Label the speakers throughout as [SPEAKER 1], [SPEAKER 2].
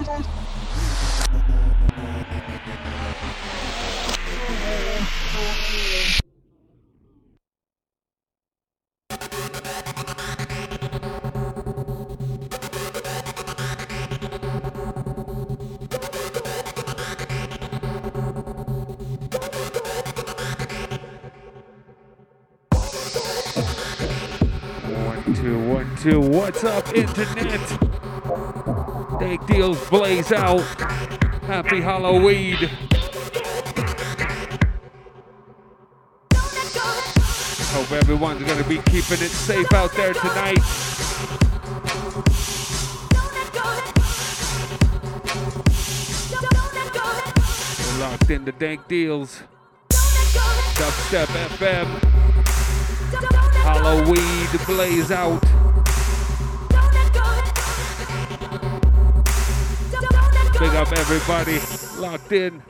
[SPEAKER 1] One, two, one, two. What's up, internet? Big deals blaze out. Happy Halloween. Hope everyone's gonna be keeping it safe out there tonight. We're locked into dank deals. Dubstep FM. Halloween blaze out. Big up everybody locked in.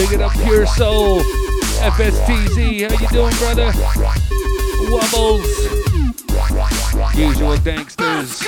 [SPEAKER 2] Soul. FSTZ, how you doing, brother? Wubbles. Usual gangsters.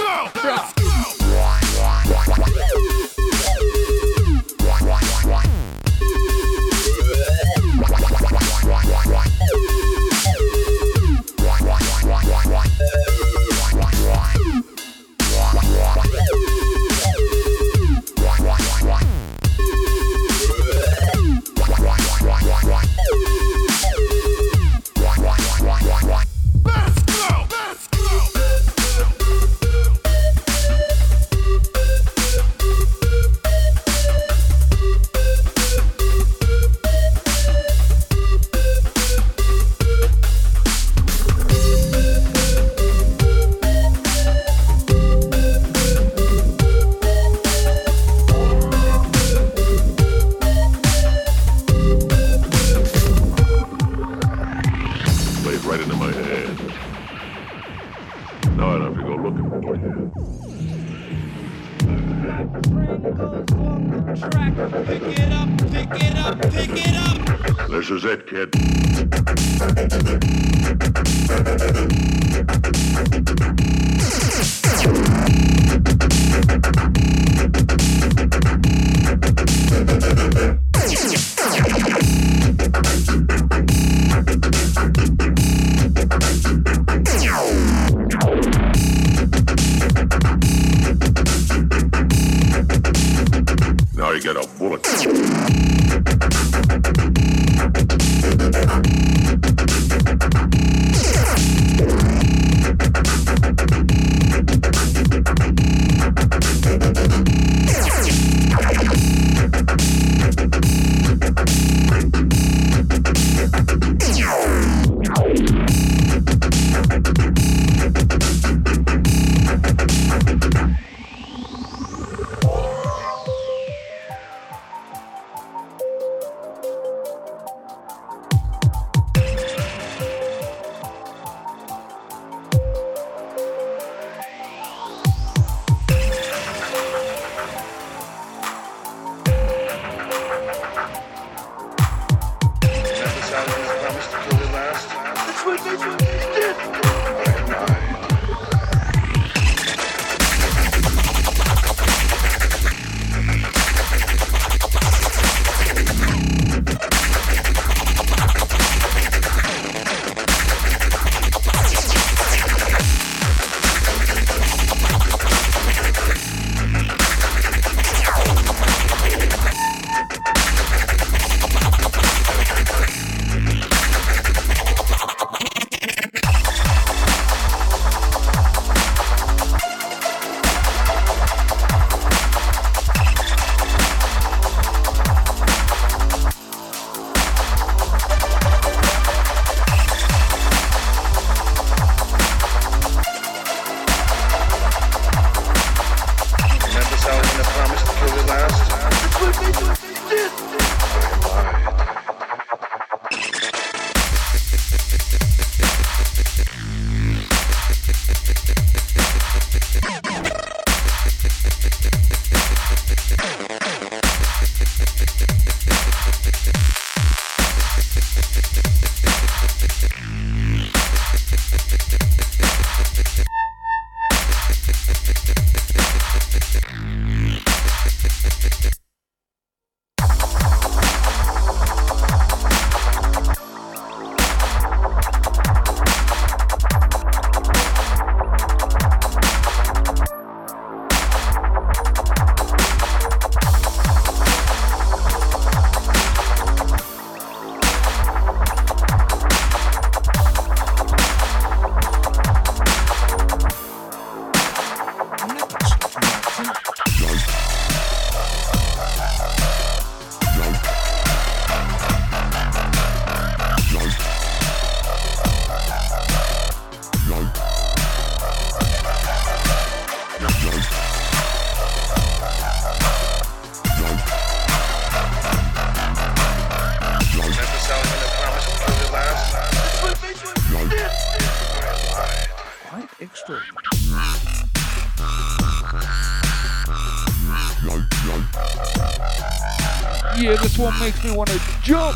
[SPEAKER 1] This one makes me want to jump.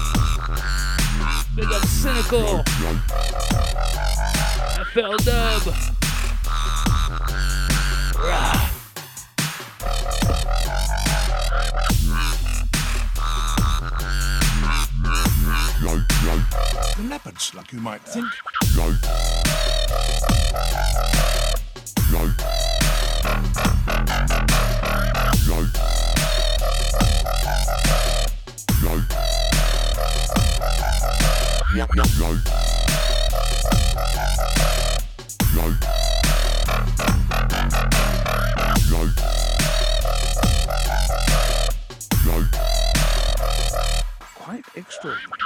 [SPEAKER 1] Big up Cynical. FL Dub. Rah.
[SPEAKER 3] Leopards, like you might think. Quite extraordinary.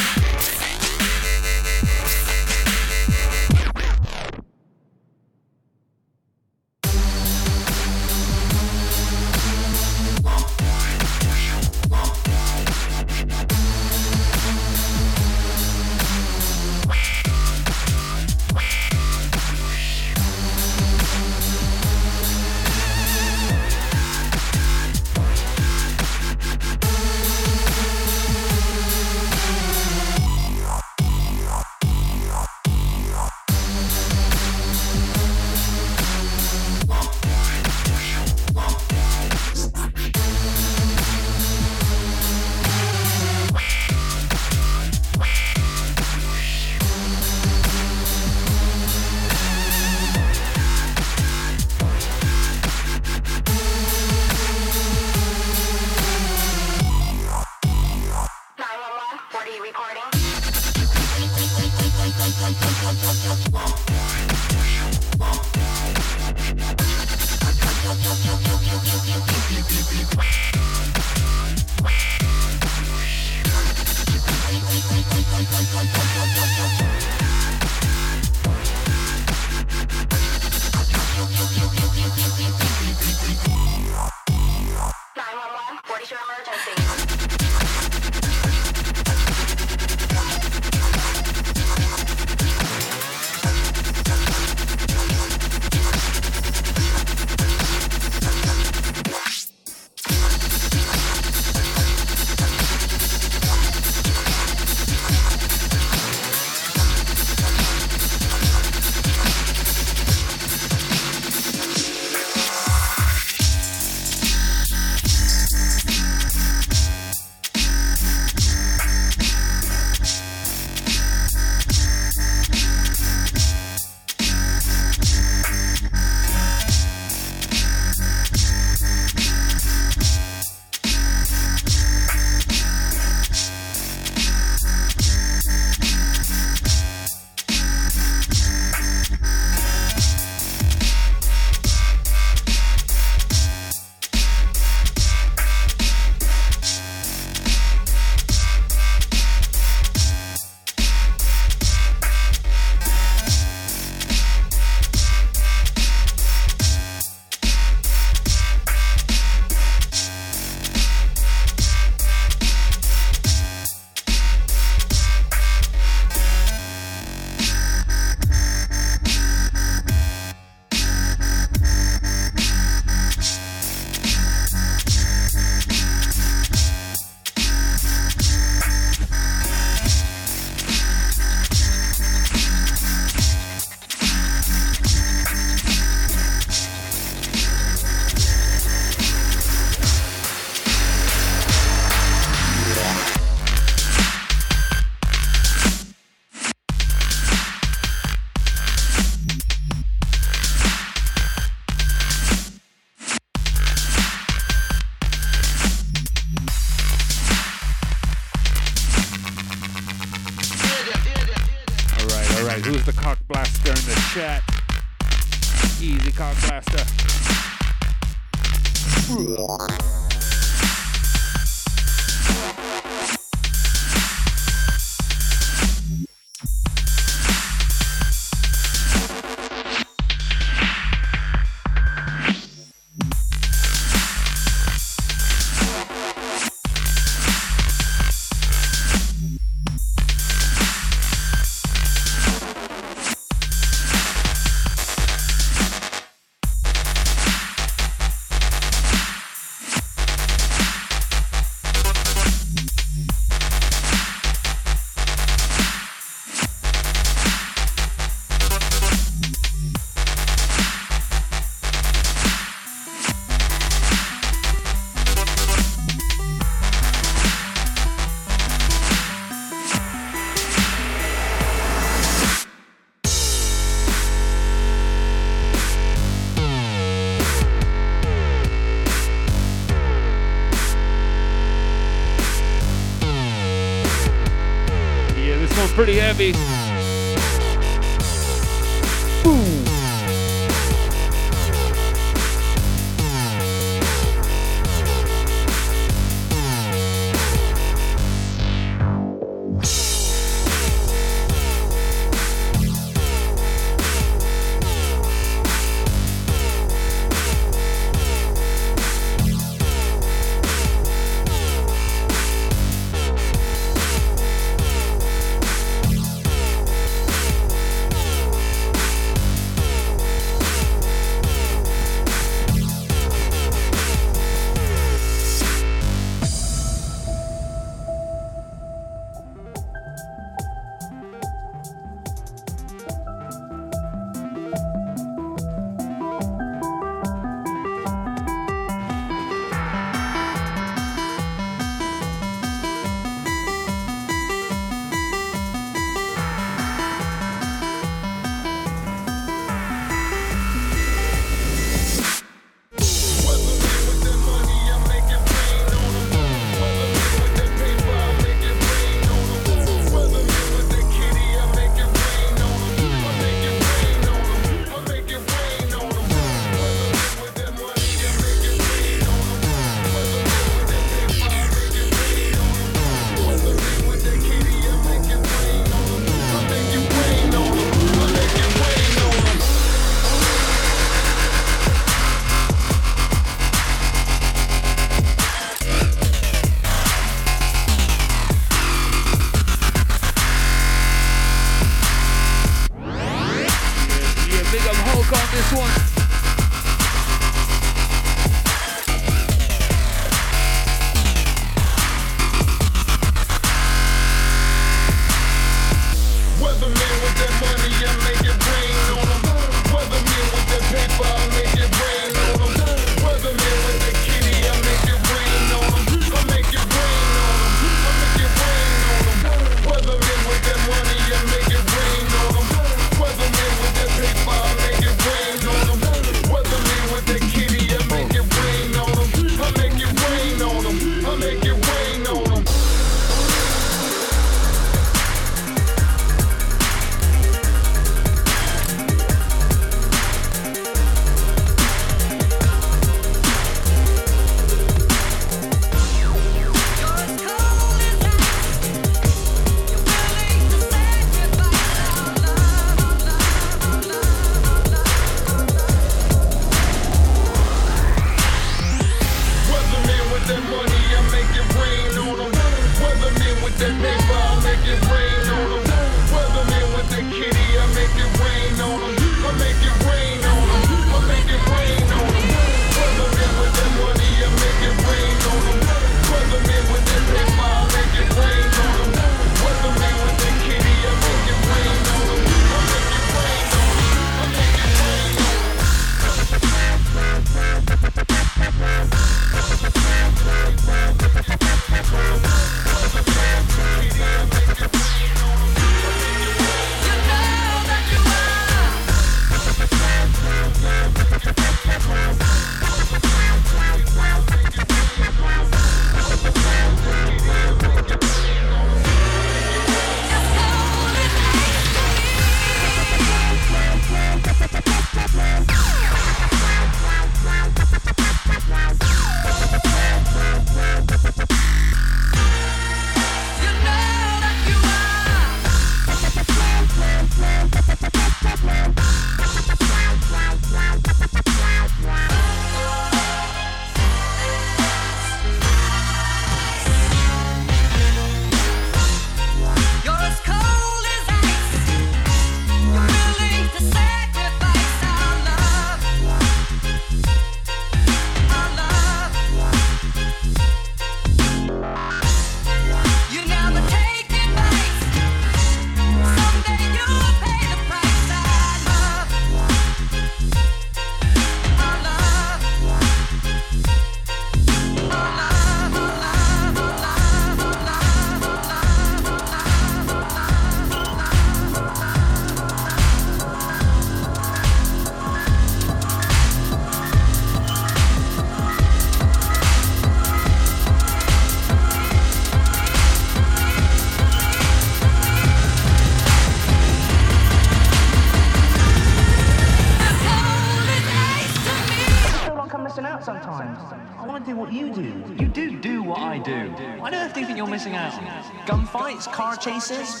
[SPEAKER 4] Gunfights,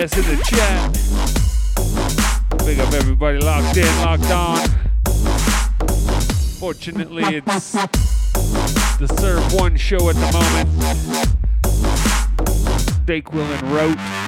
[SPEAKER 1] BS in the chat. Big up everybody locked in, locked on. Fortunately, it's the Serve One show at the moment. Dakewill and Rote.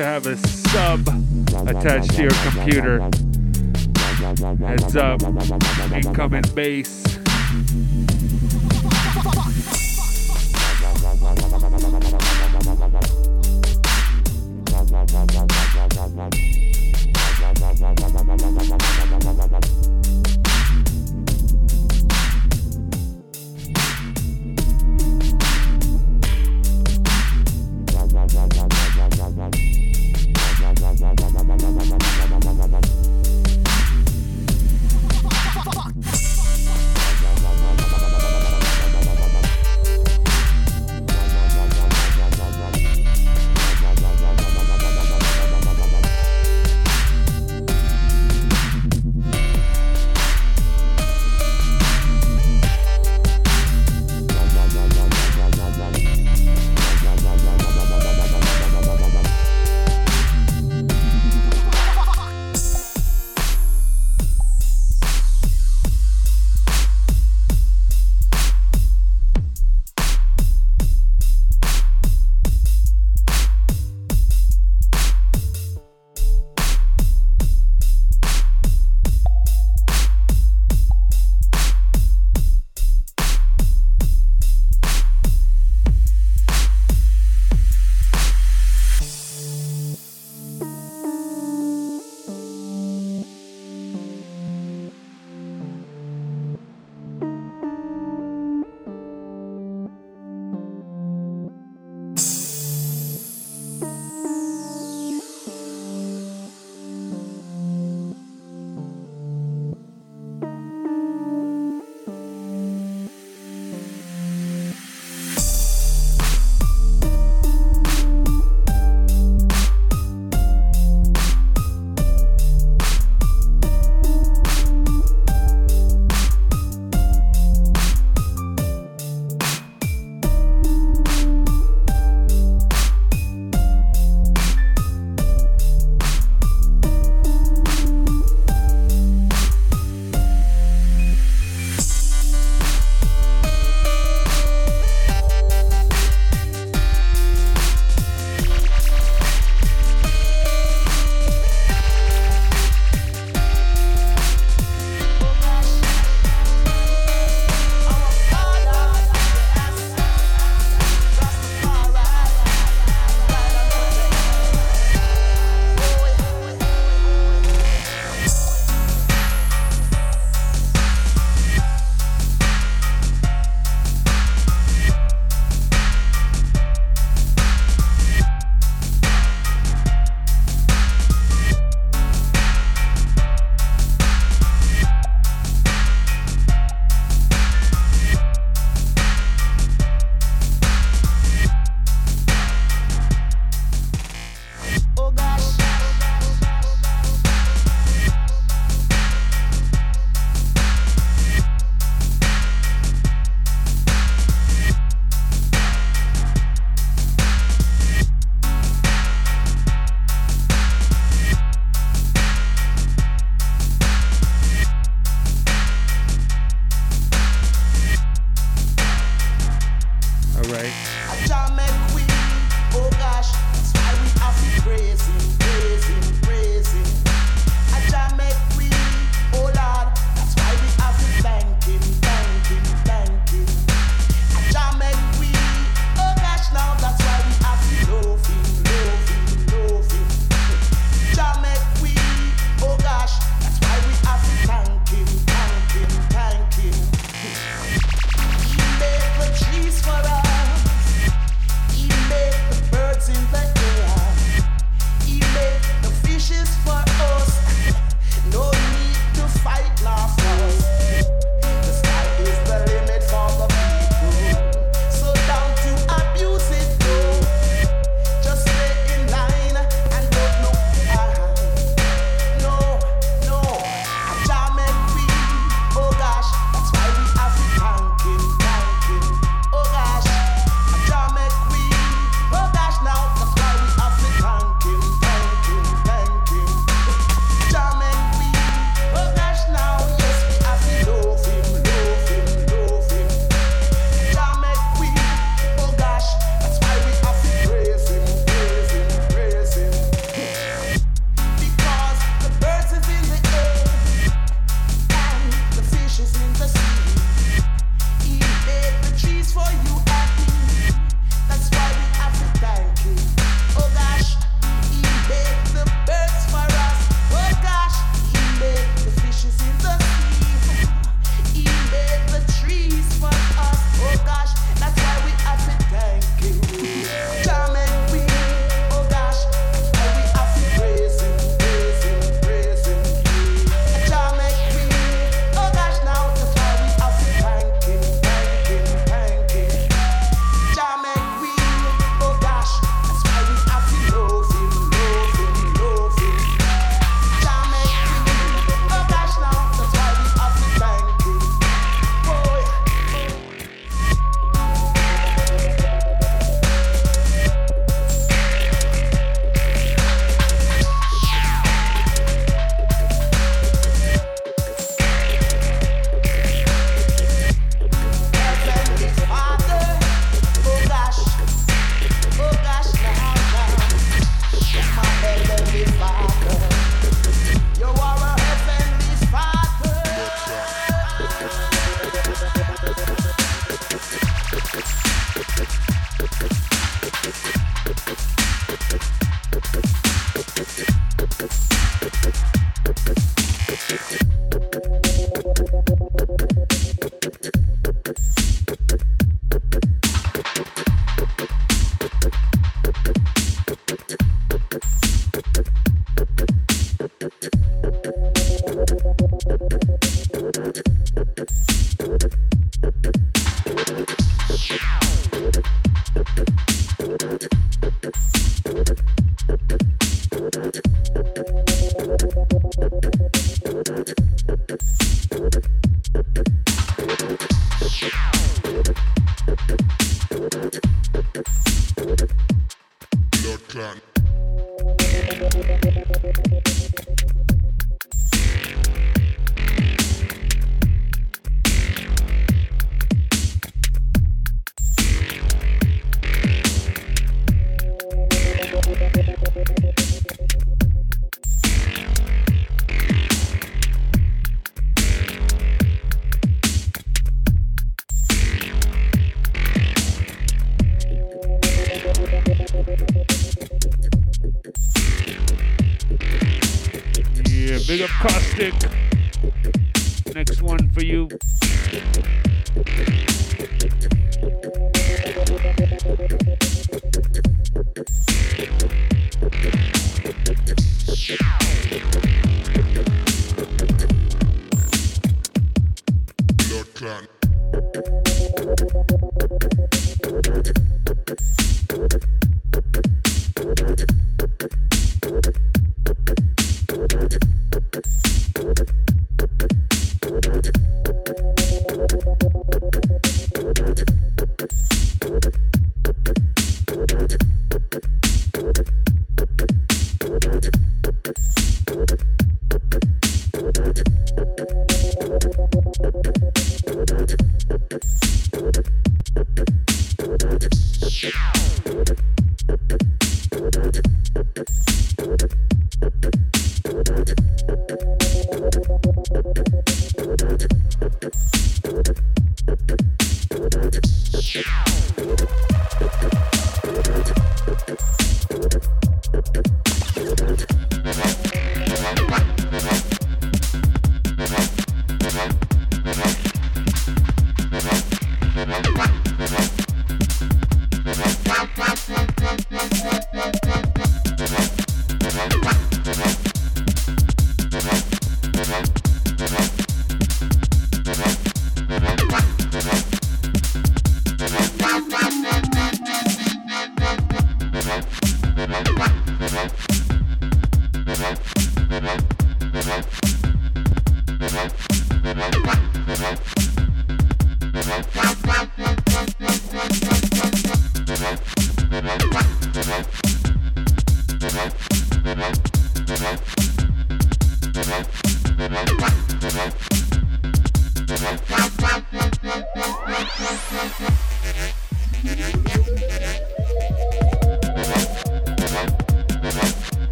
[SPEAKER 1] To have a sub attached to your computer, heads up, incoming bass.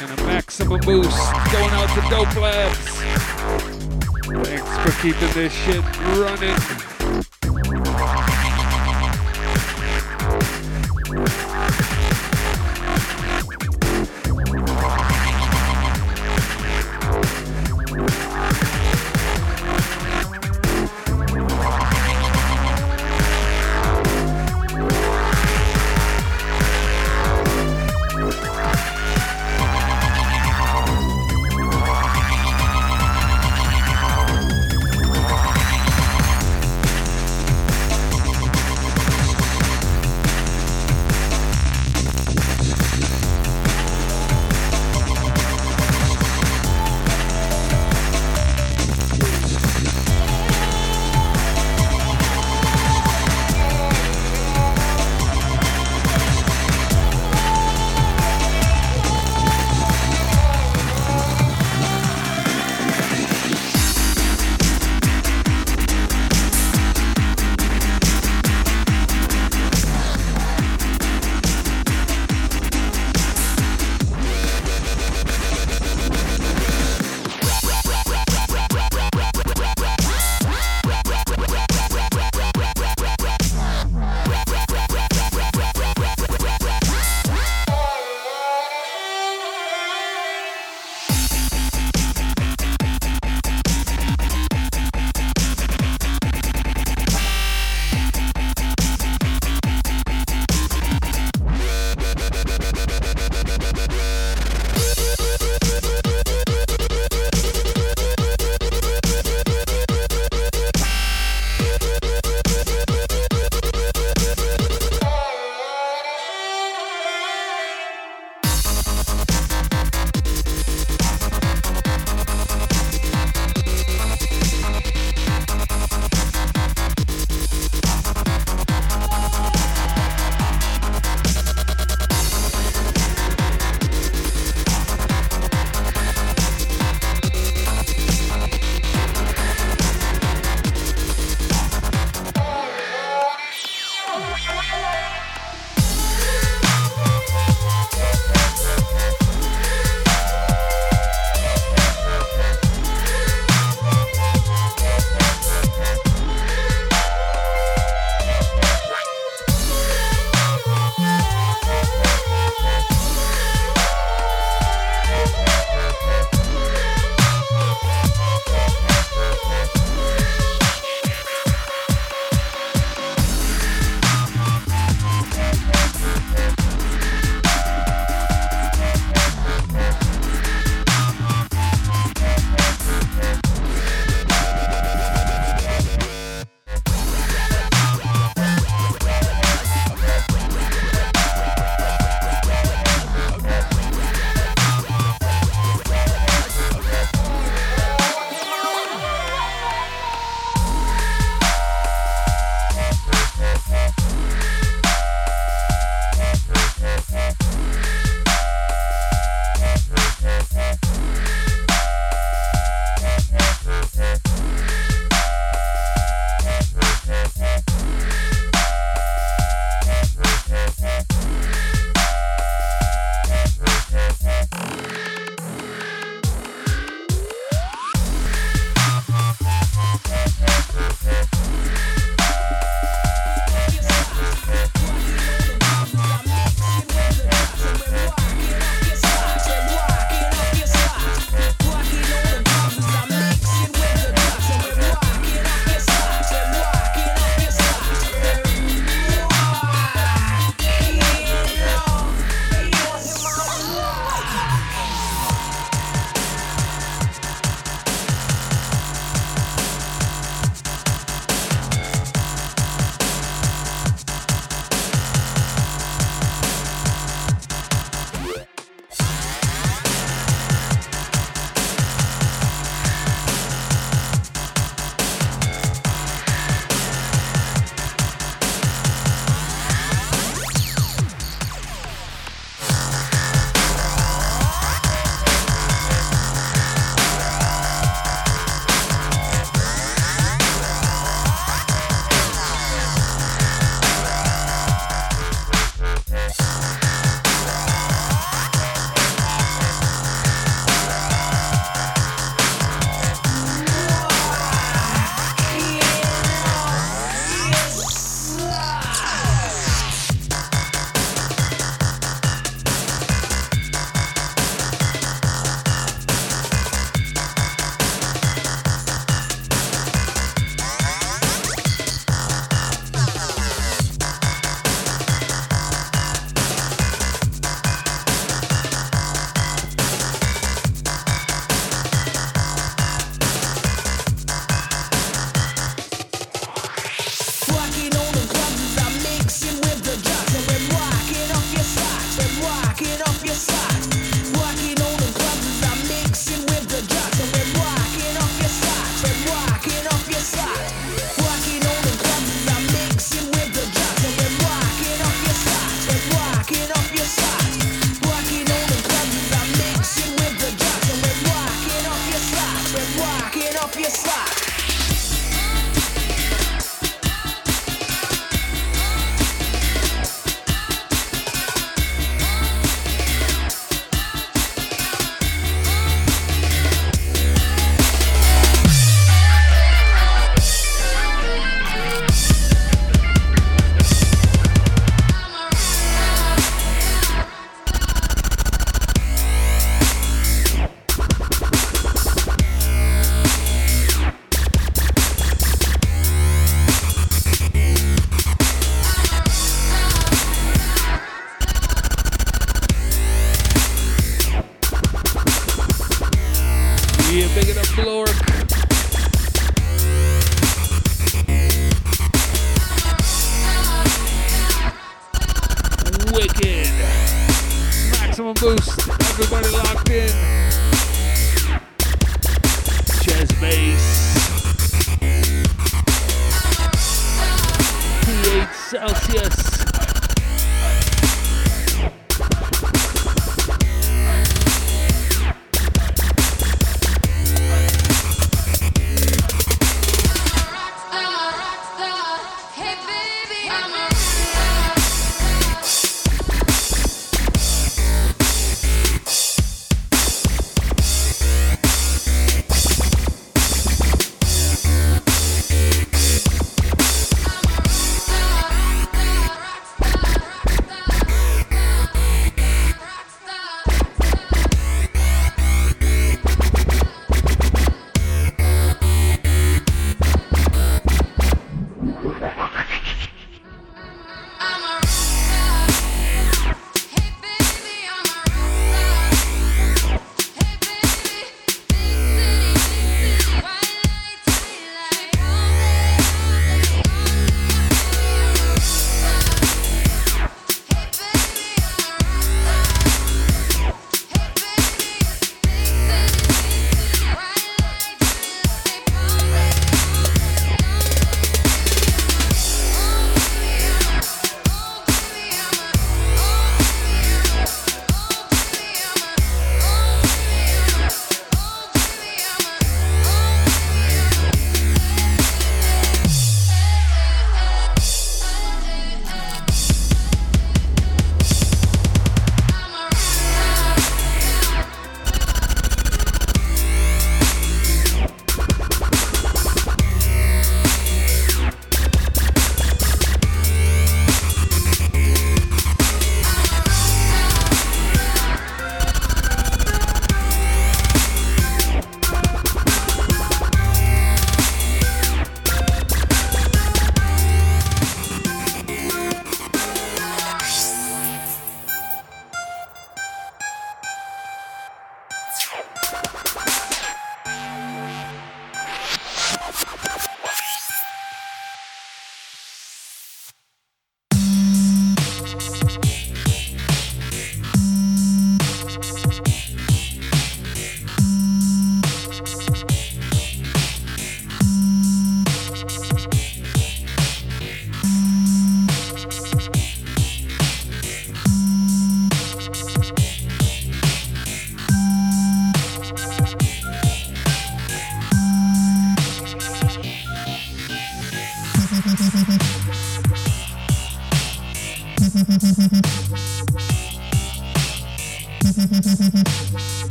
[SPEAKER 1] And a maximum boost going out to Dope Labs. Thanks for keeping this shit running.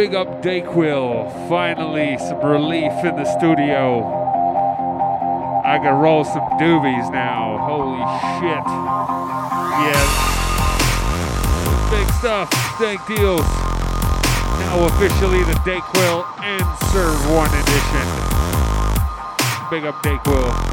[SPEAKER 1] Big up Dayquil. Finally, some relief in the studio. I can roll some doobies now. Holy shit. Yeah. Big stuff. Dank deals. Now officially the Dayquil and Serve One edition. Big up Dayquil.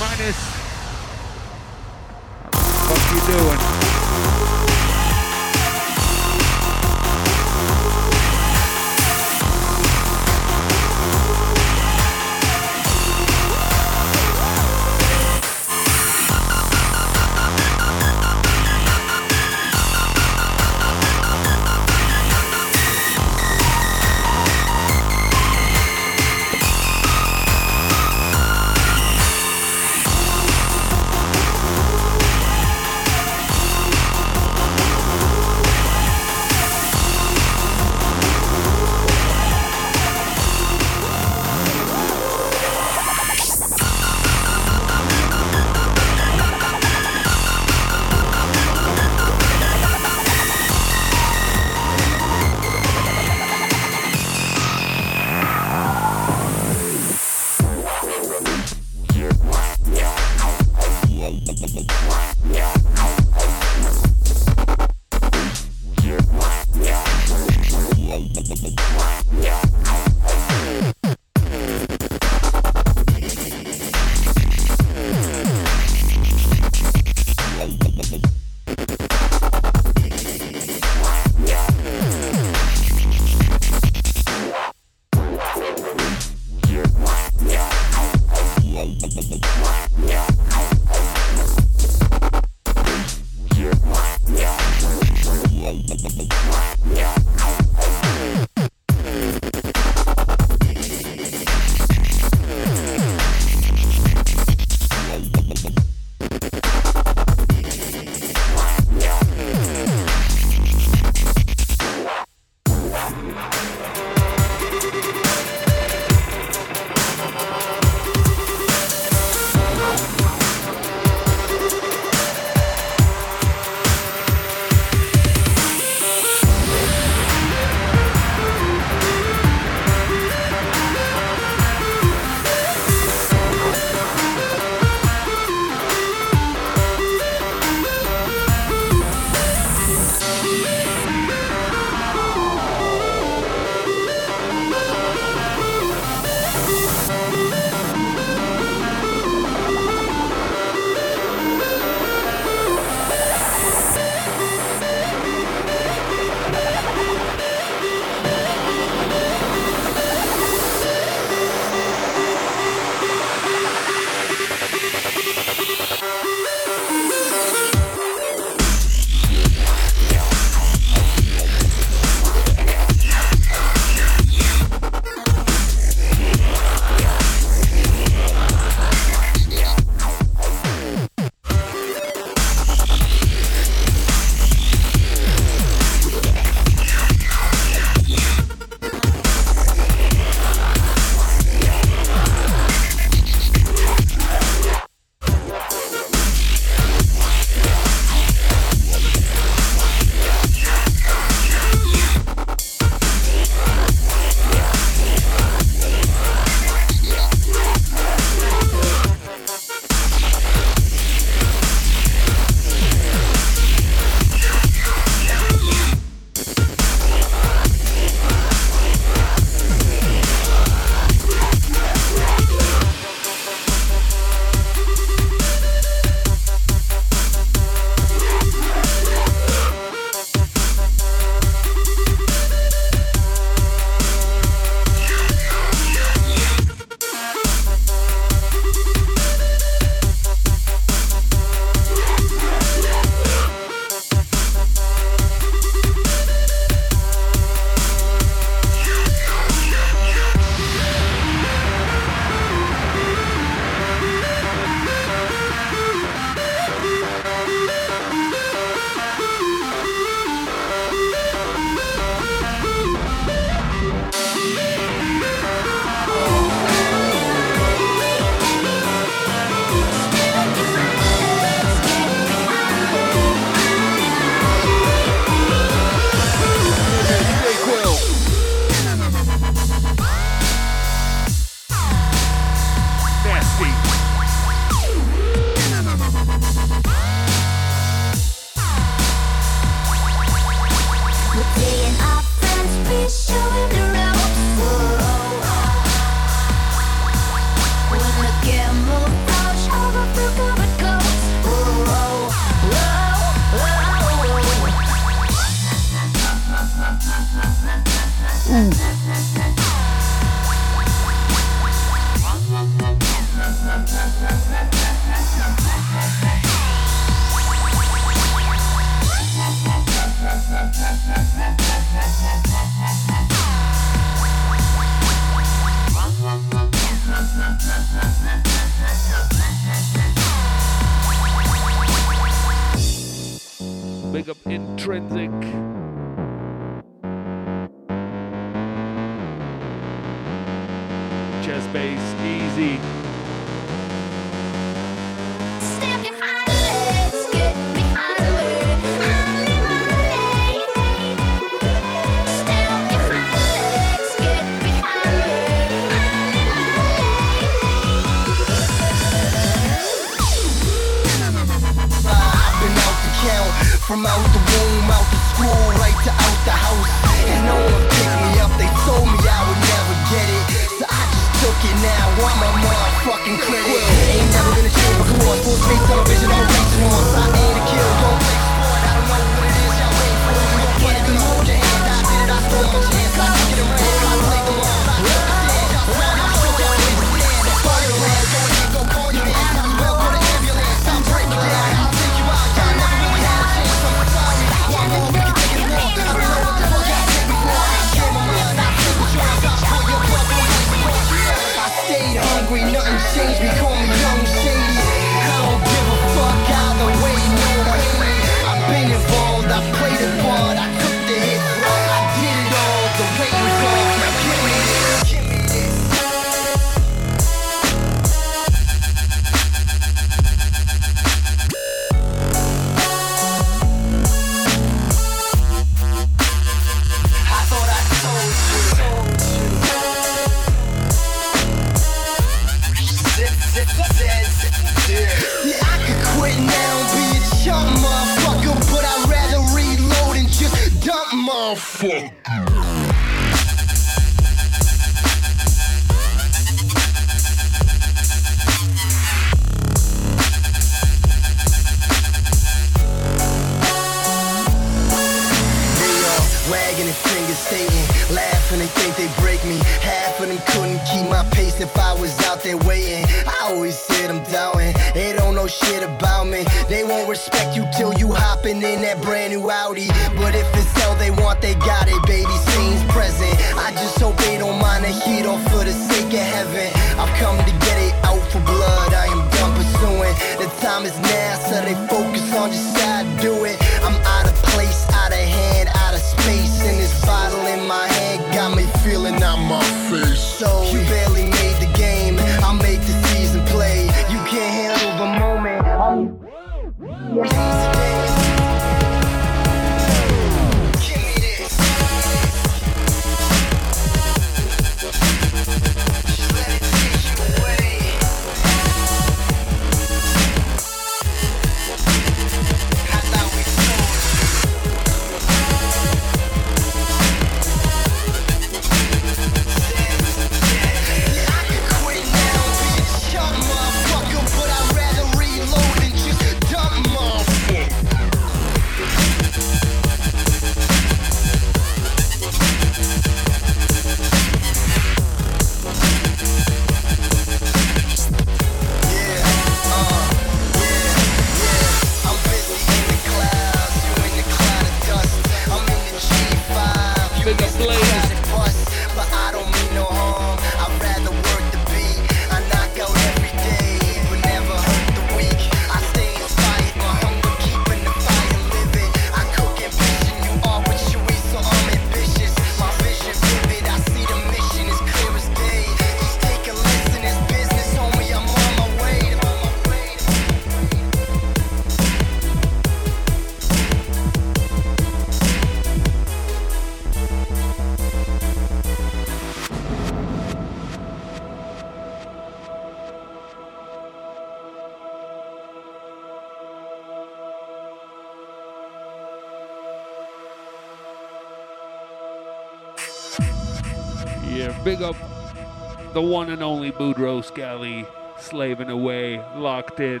[SPEAKER 5] the one and
[SPEAKER 1] only Boudreaux Scally, slaving away, locked in.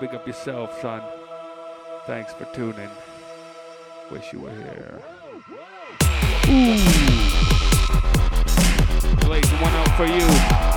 [SPEAKER 1] Big up yourself, son. Thanks for tuning. Wish you were here. Ooh. One
[SPEAKER 6] up
[SPEAKER 7] for
[SPEAKER 8] you.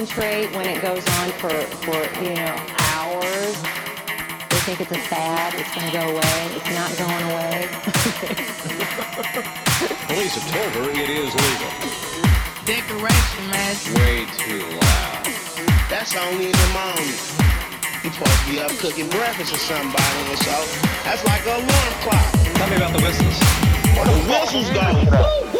[SPEAKER 9] Concentrate when it goes on for, for you know, hours. They think it's a fad, it's gonna go away. It's not going away.
[SPEAKER 8] Police have told her it is legal.
[SPEAKER 10] Decoration, man.
[SPEAKER 8] Way too loud.
[SPEAKER 10] That's only in the morning. You supposed to be up cooking breakfast or somebody or so. That's like an alarm clock.
[SPEAKER 8] Tell me about the whistles.
[SPEAKER 10] Oh, the whistles go.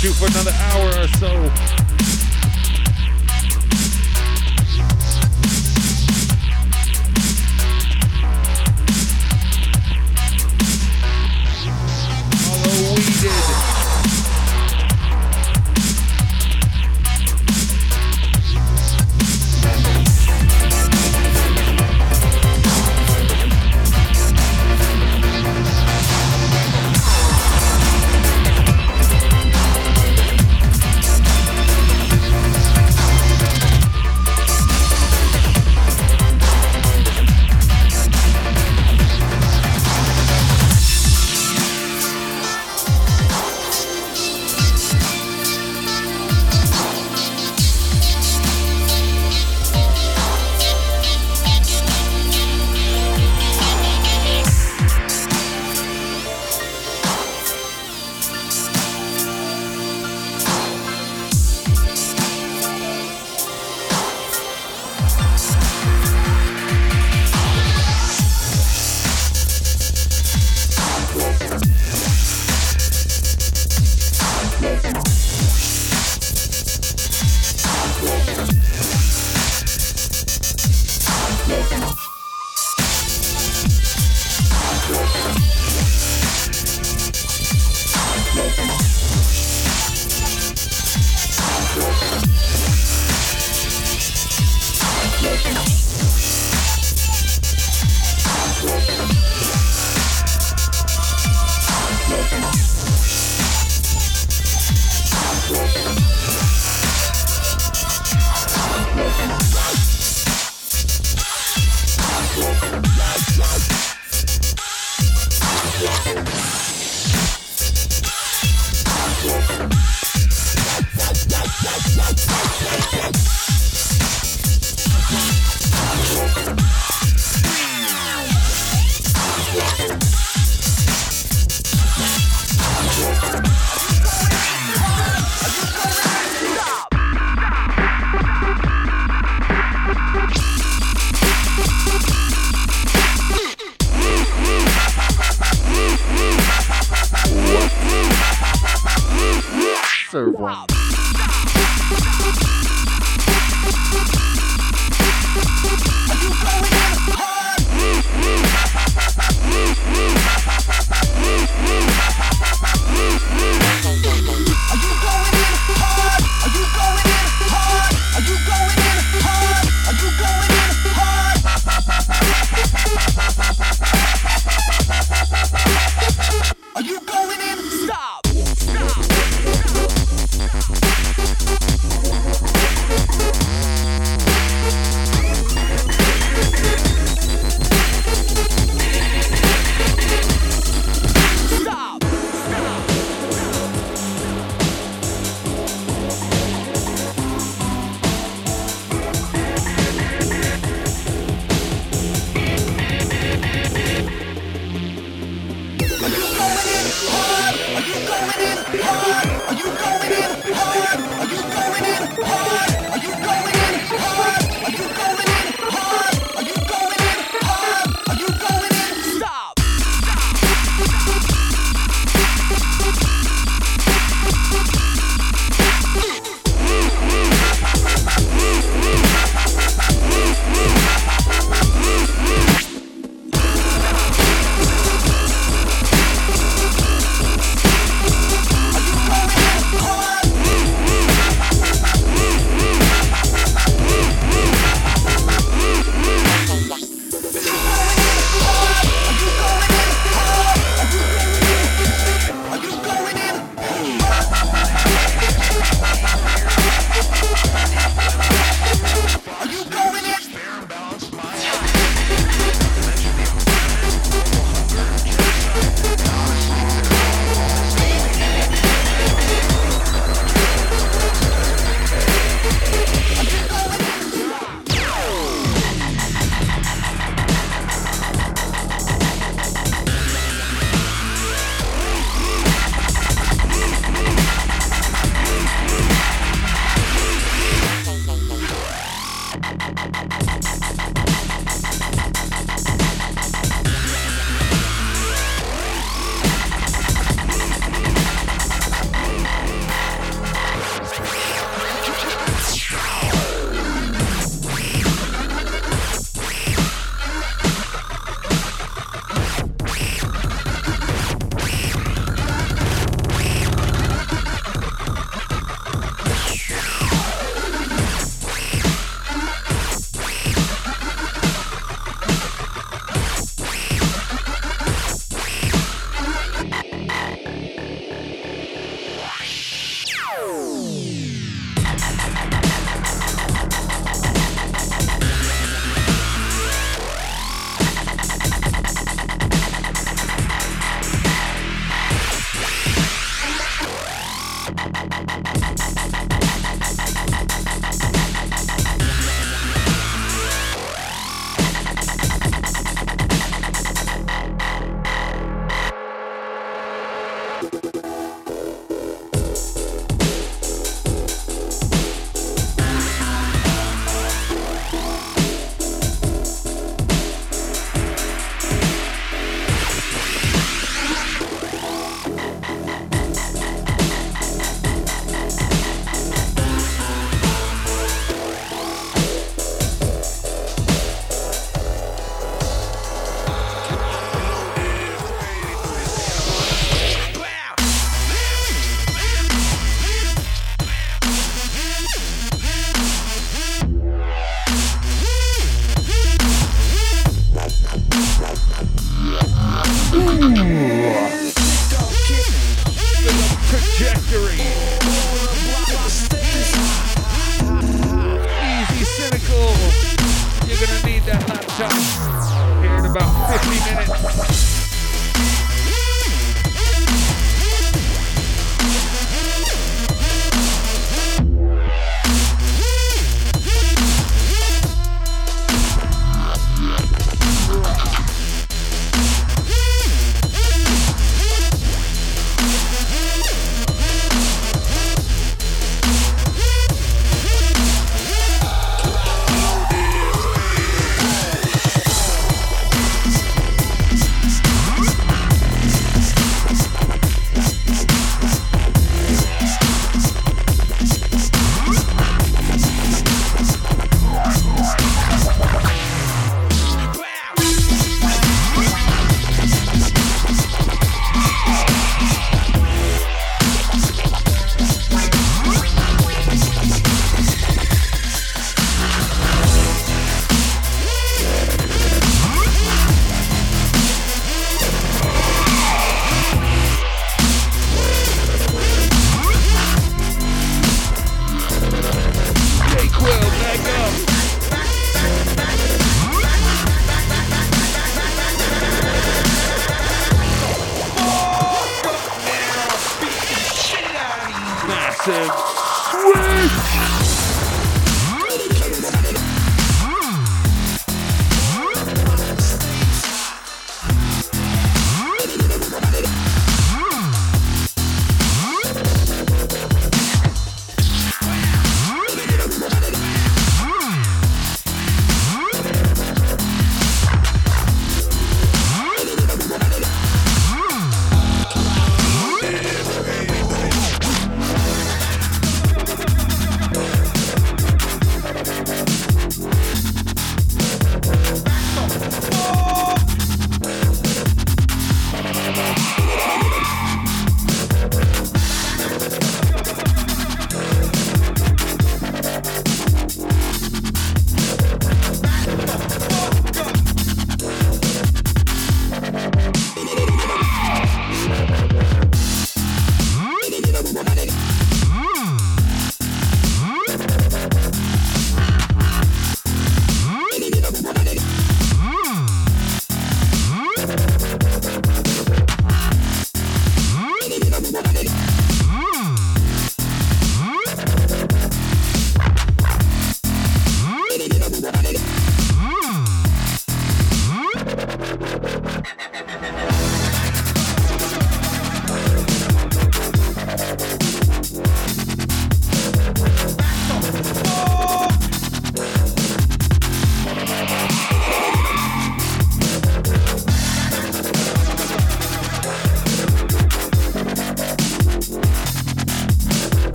[SPEAKER 1] For another hour or so.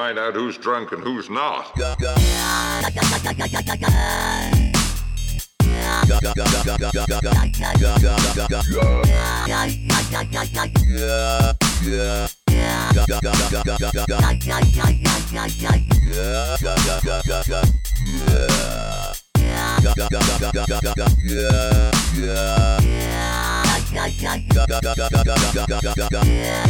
[SPEAKER 11] Find out who's drunk and who's not. Let's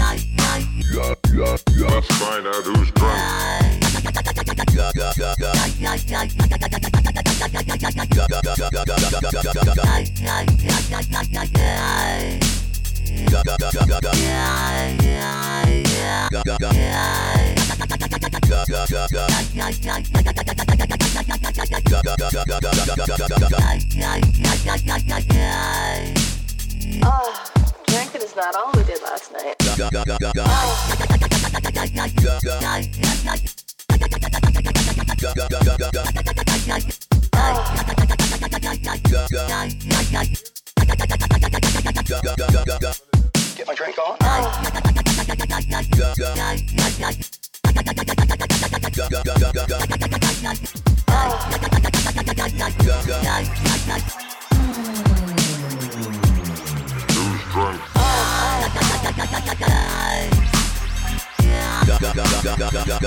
[SPEAKER 1] Yeah.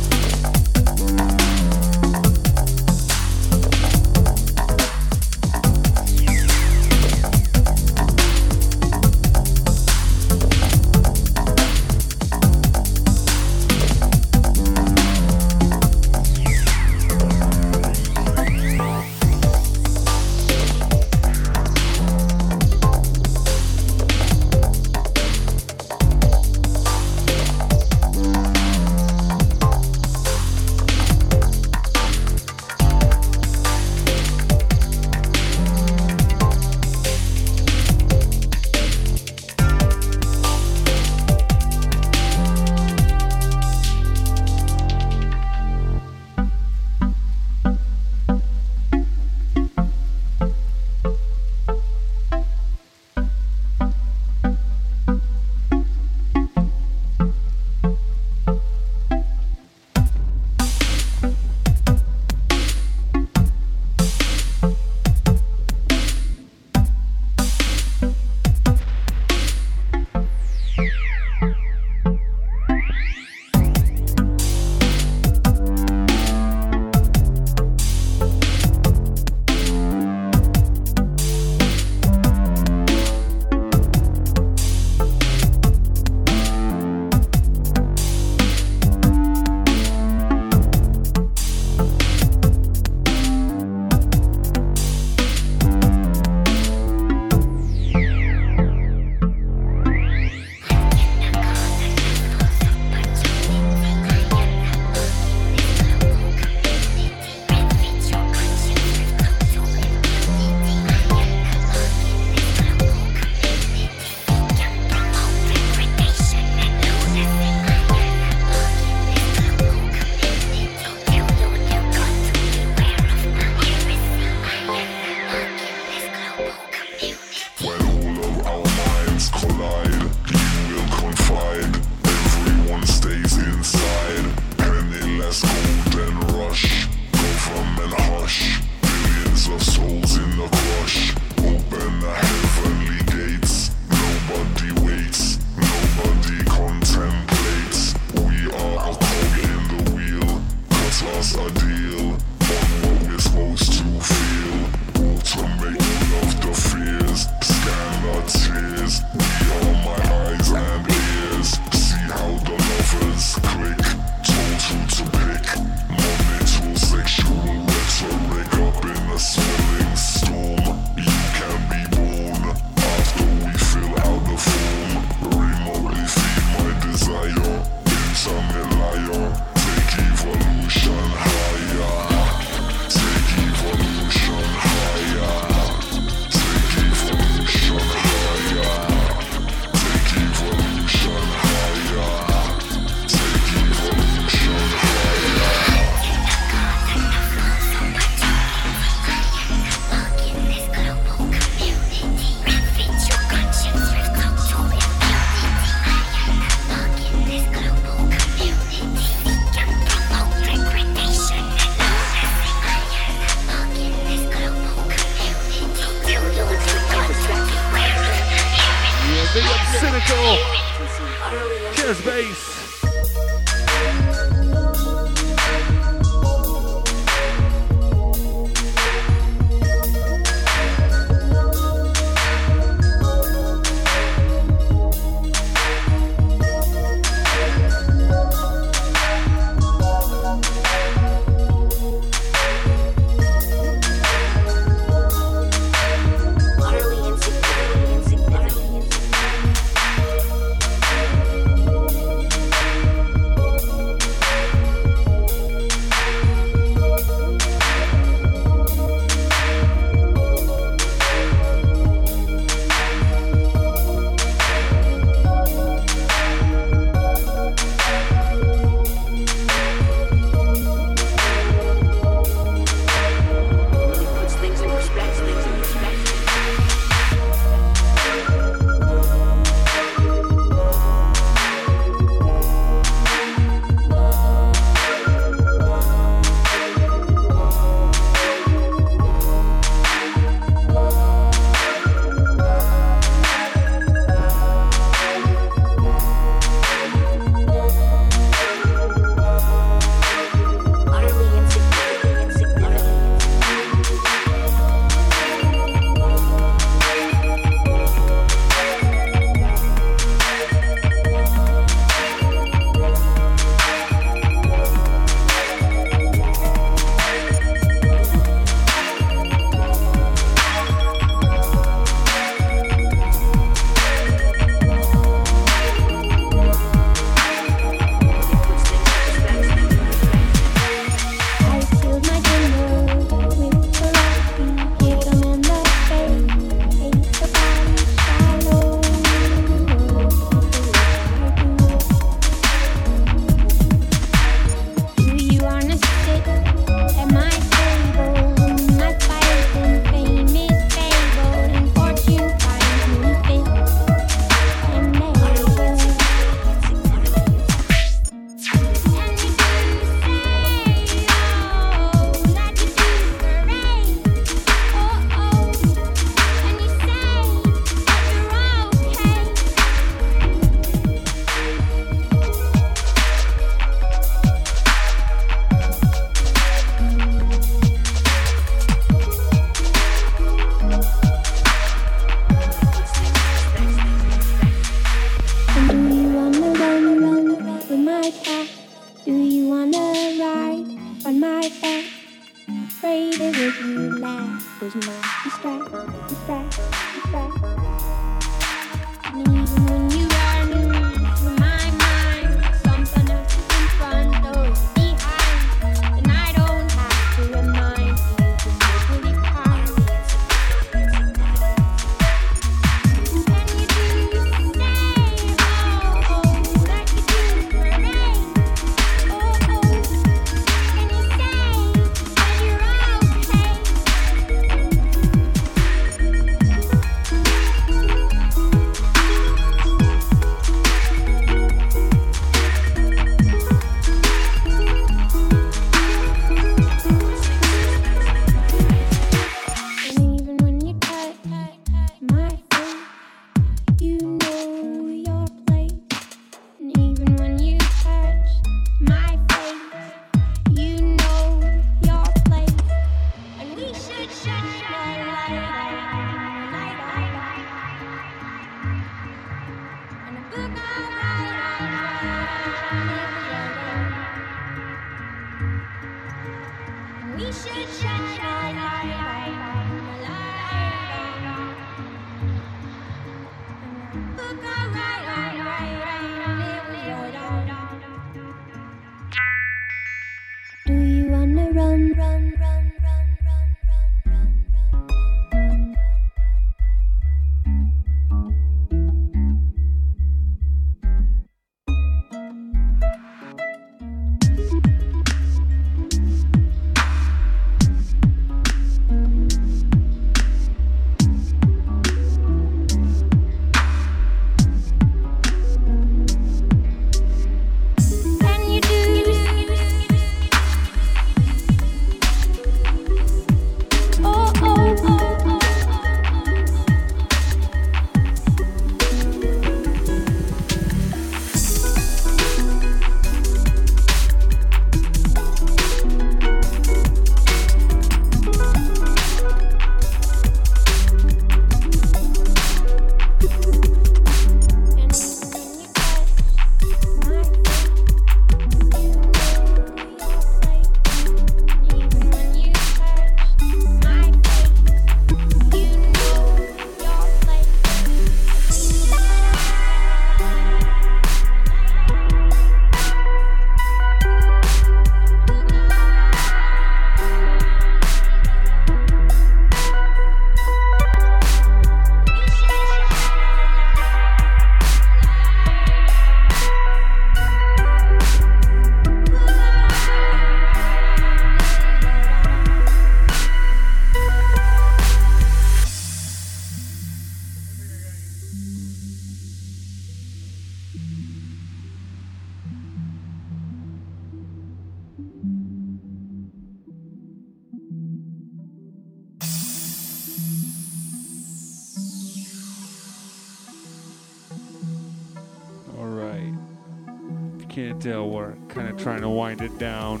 [SPEAKER 1] it down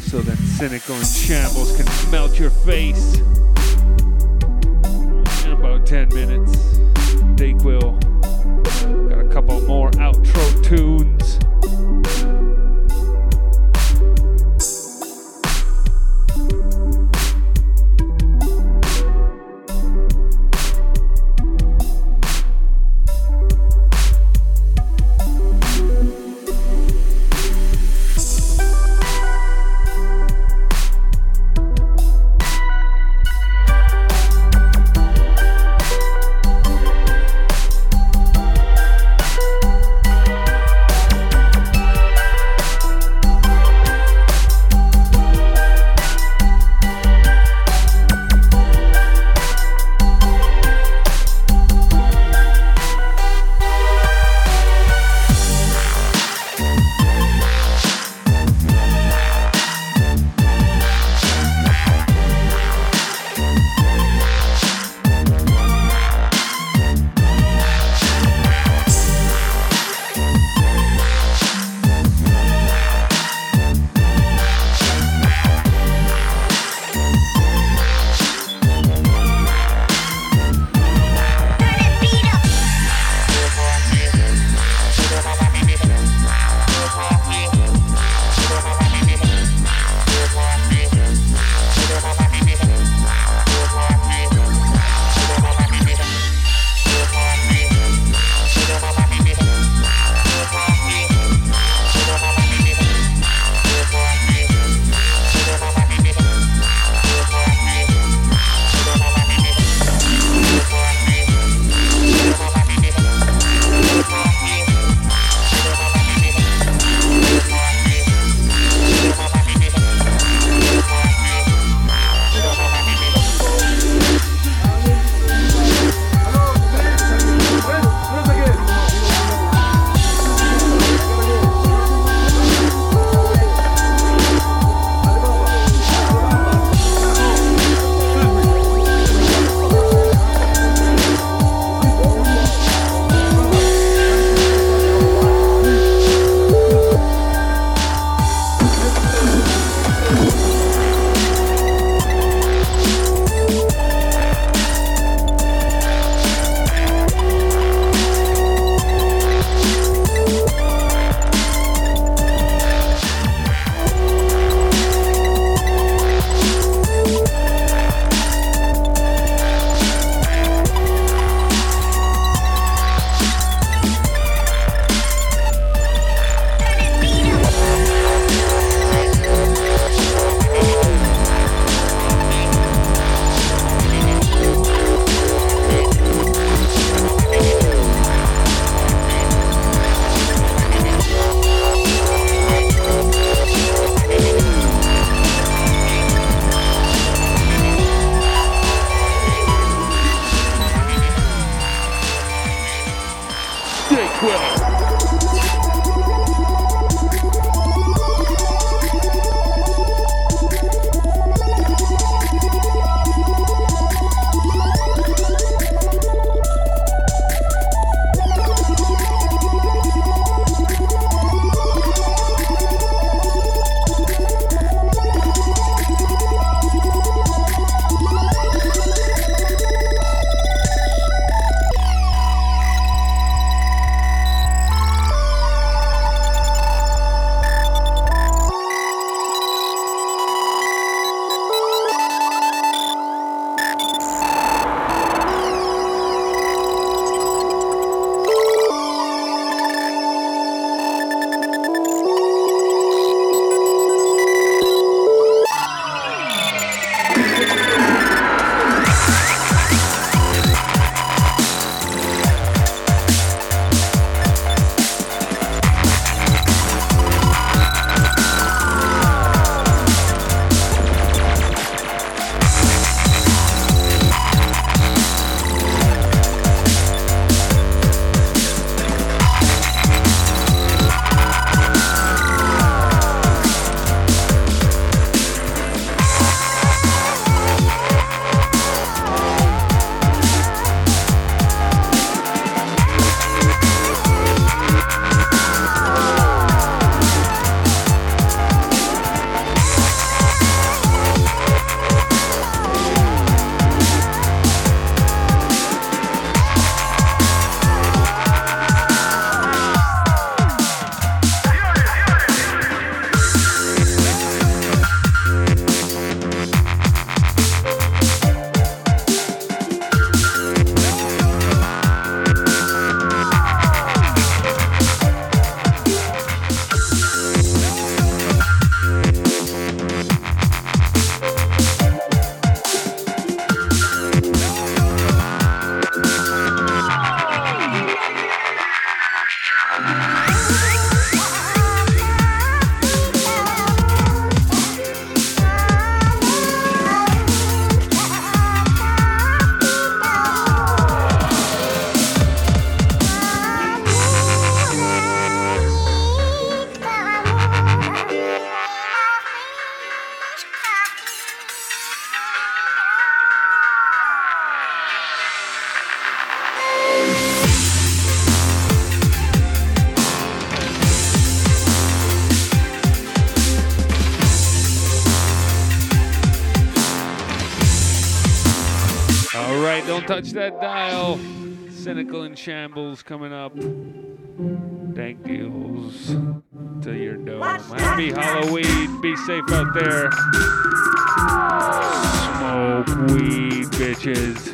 [SPEAKER 1] so that cynical and shambles can smelt your face. Don't touch that dial. Cynical and Shambles coming up. Dank deals to your dome. Happy Halloween. Be safe out there. Smoke weed, bitches.